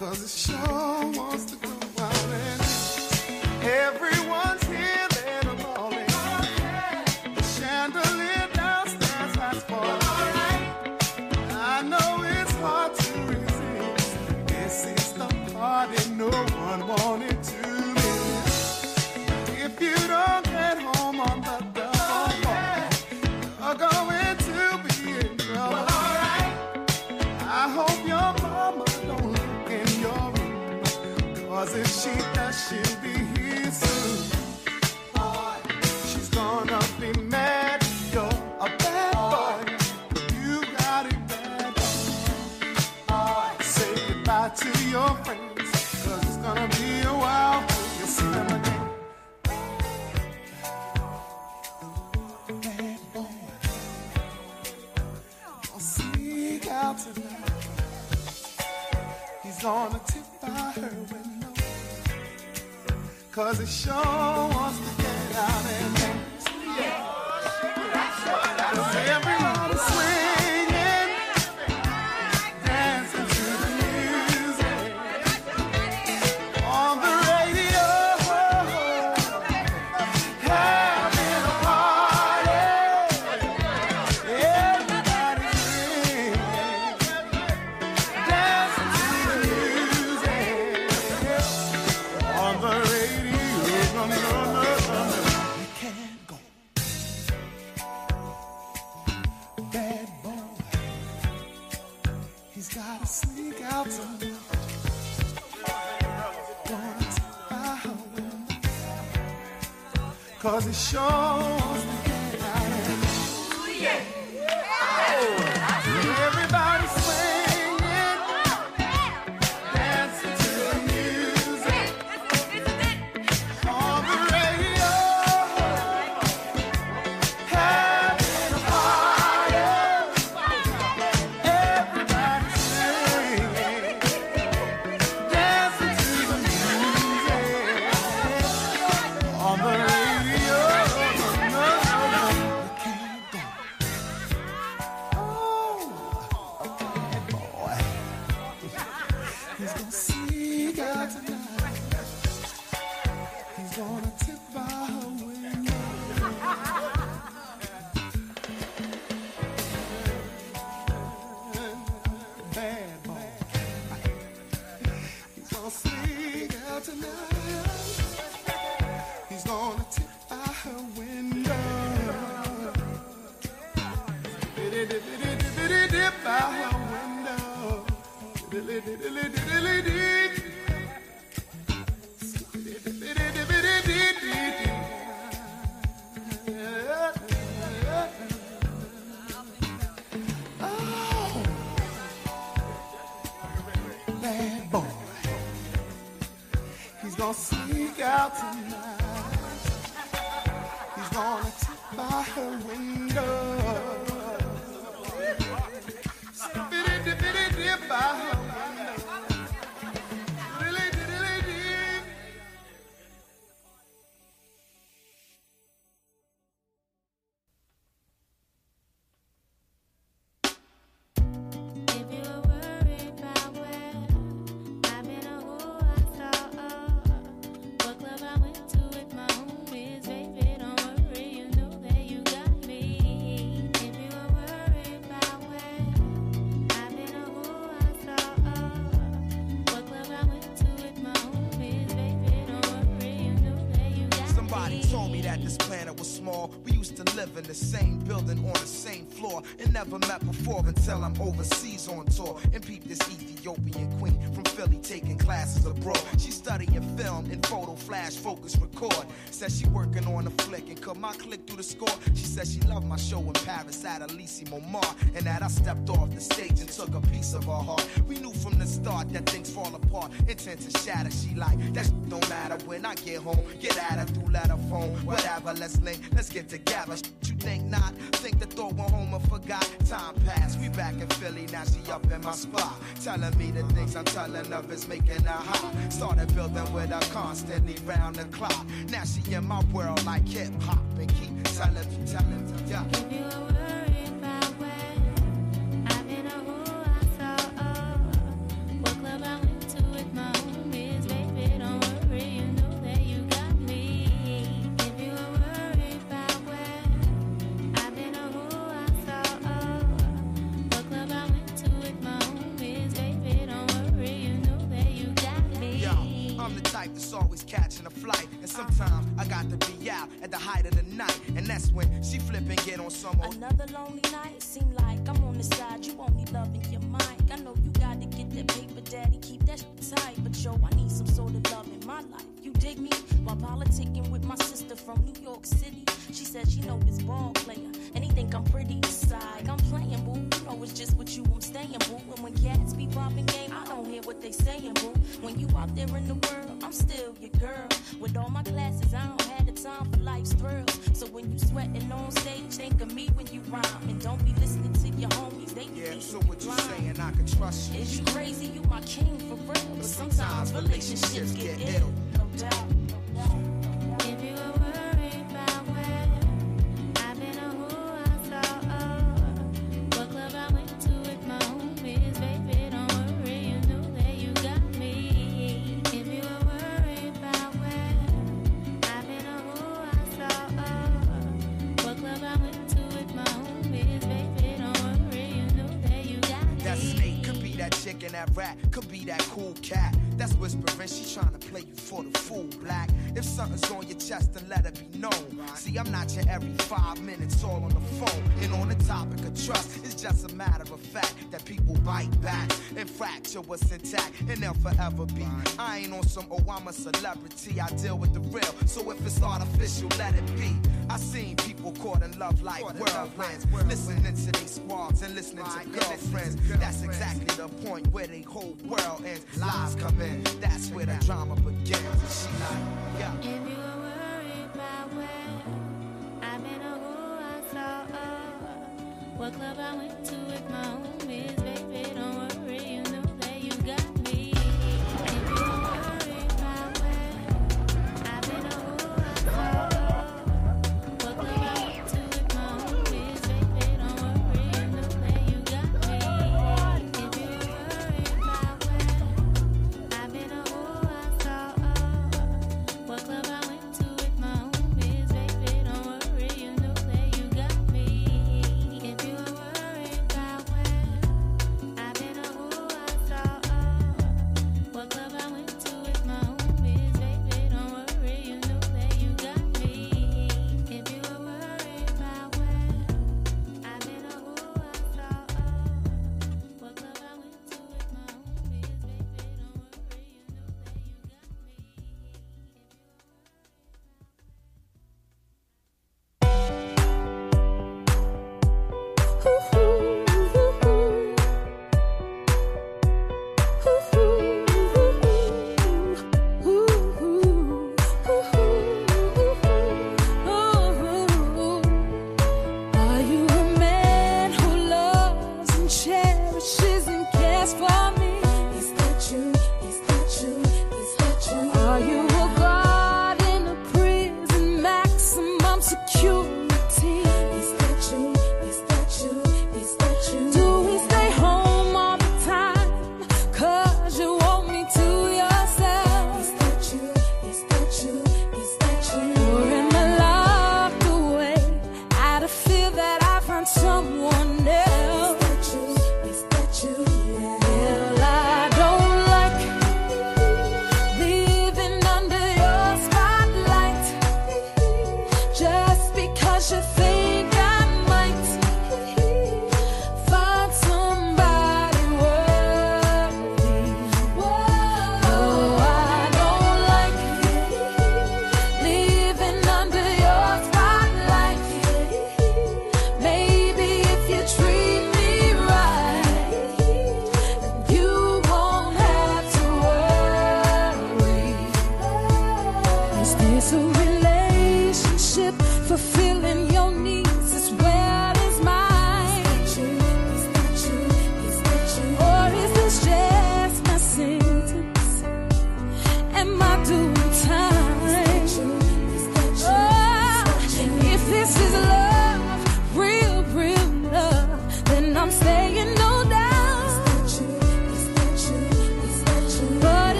Cause it sure wants to go out and everyone's here. The chandelier downstairs has fallen. I know it's hard to resist. This is the party no one wanted she she'll be here soon. She's gonna be mad. You're a bad boy. You got it bad. Say goodbye to your friends. Cause it's gonna be a you see them again. Bad boy. Out tonight. He's gonna tip by her window. Cause he sure wants to get out and Cause a sure told me that this planet was small. We used to live in the same building on the same floor and never met before until I'm overseas on tour and peep this Ethiopian queen from Philly taking classes abroad. She studying film and photo flash focus record. Says she working on a flick and cut my click through the score. She says she loved my show in Paris at Elysee Montmartre and that I stepped off the stage and took a piece of her heart. We knew from the start that things fall apart, intent to shatter. She like that sh- don't matter when I get home. Get at her through letter phone, whatever. Let's link, let's get together. Sh- You think not? Think the thought went home and forgot. Time passed, we back in Philly. Now she up in my spot, telling me the things I'm telling her is making her hot. Started building with her constantly round the clock. Now she in my world like hip hop and keep telling me, telling me, yeah. If something's on your chest, then let it be known. See, I'm not your every five minutes all on the phone. And on the topic of trust, it's just a matter of fact people bite back and fracture what's intact, and they'll forever be. I ain't on some, oh, I'm a celebrity, I deal with the real. So if it's artificial, let it be. I seen people caught in love like whirlwinds, listening to these squads and listening to girlfriends. That's exactly the point where they whole world ends. Lies come in, that's where the drama begins. And she like, yeah. If you were worried about where I've been or who I saw, what club I went to with my homies, baby,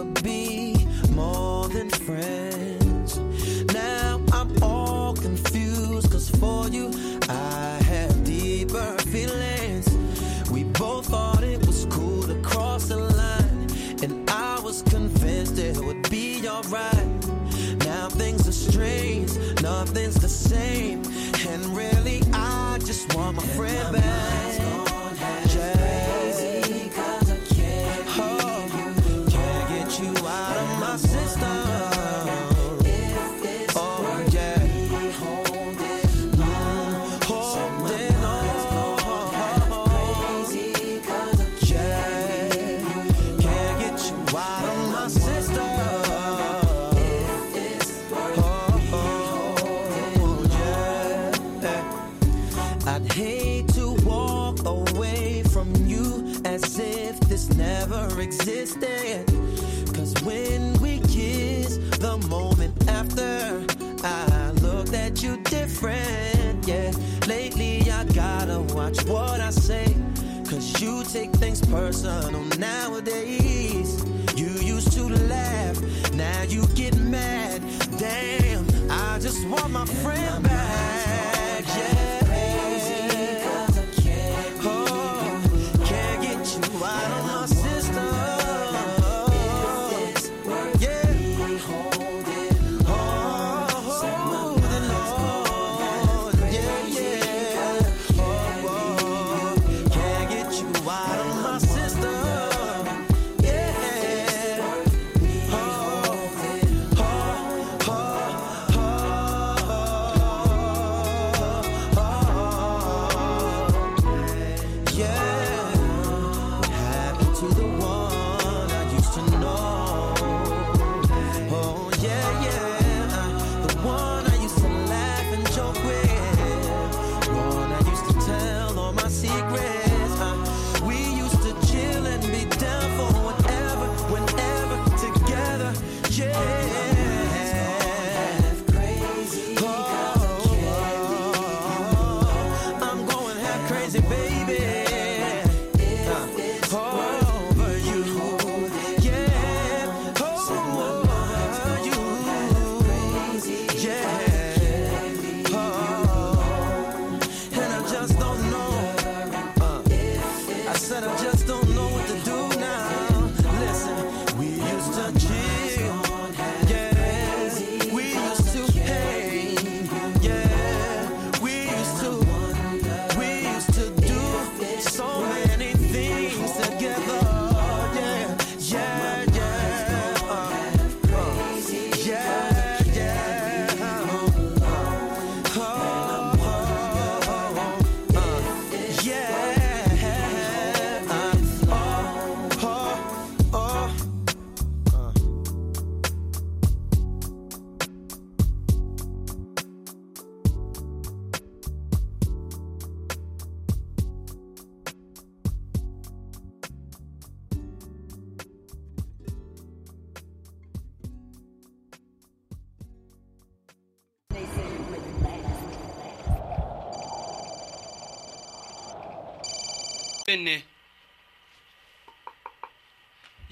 ever be more than friends. Now I'm all confused, cause for you I have deeper feelings. We both thought it was cool to cross the line, and I was convinced it would be alright. Now things are strange, nothing's the same, and really I just want my and friend my back. after I looked at you different, yeah. Lately, I gotta watch what I say. Cause you take things personal nowadays. You used to laugh, now you get mad. Damn, I just want my friend back.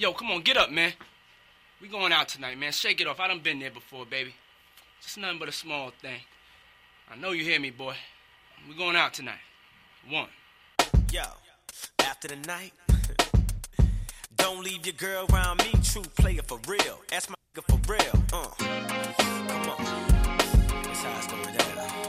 yo, come on, get up, man. We going out tonight, man. Shake it off. I done been there before, baby. It's nothing but a small thing. I know you hear me, boy. We going out tonight. One. Yo, after the night. Don't leave your girl around me, true player for real. That's my nigga for real. Uh. Come on. That's how it's going down.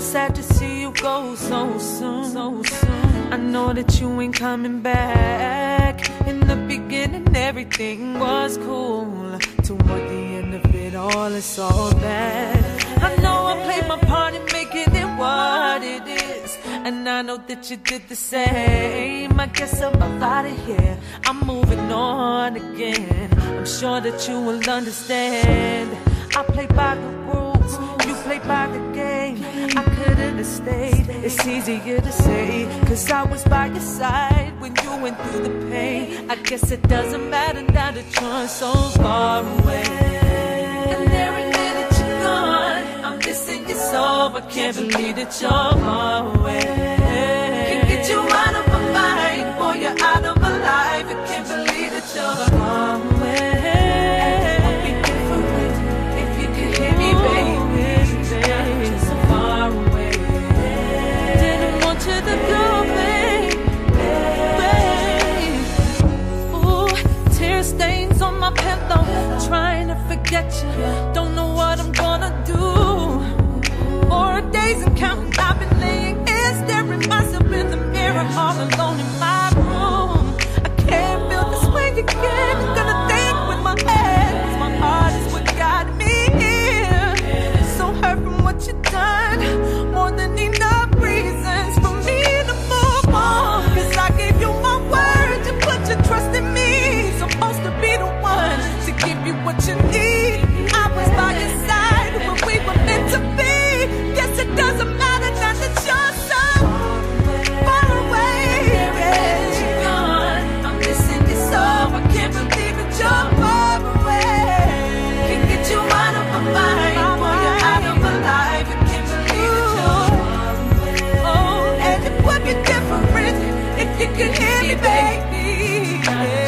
so sad to see you go so soon. So soon. I know that you ain't coming back. In the beginning, everything was cool. Toward the end of it all, it's all bad. I know I played my part in making it what it is. And I know that you did the same. I guess I'm out of here. I'm moving on again. I'm sure that you will understand. I play by the rules, you play by the game should have stayed. It's easier to say, cause I was by your side when you went through the pain. I guess it doesn't matter now that you're so far away. And every day that you're gone, I'm missing you so. I can't believe that you're far away. You can hear me, baby.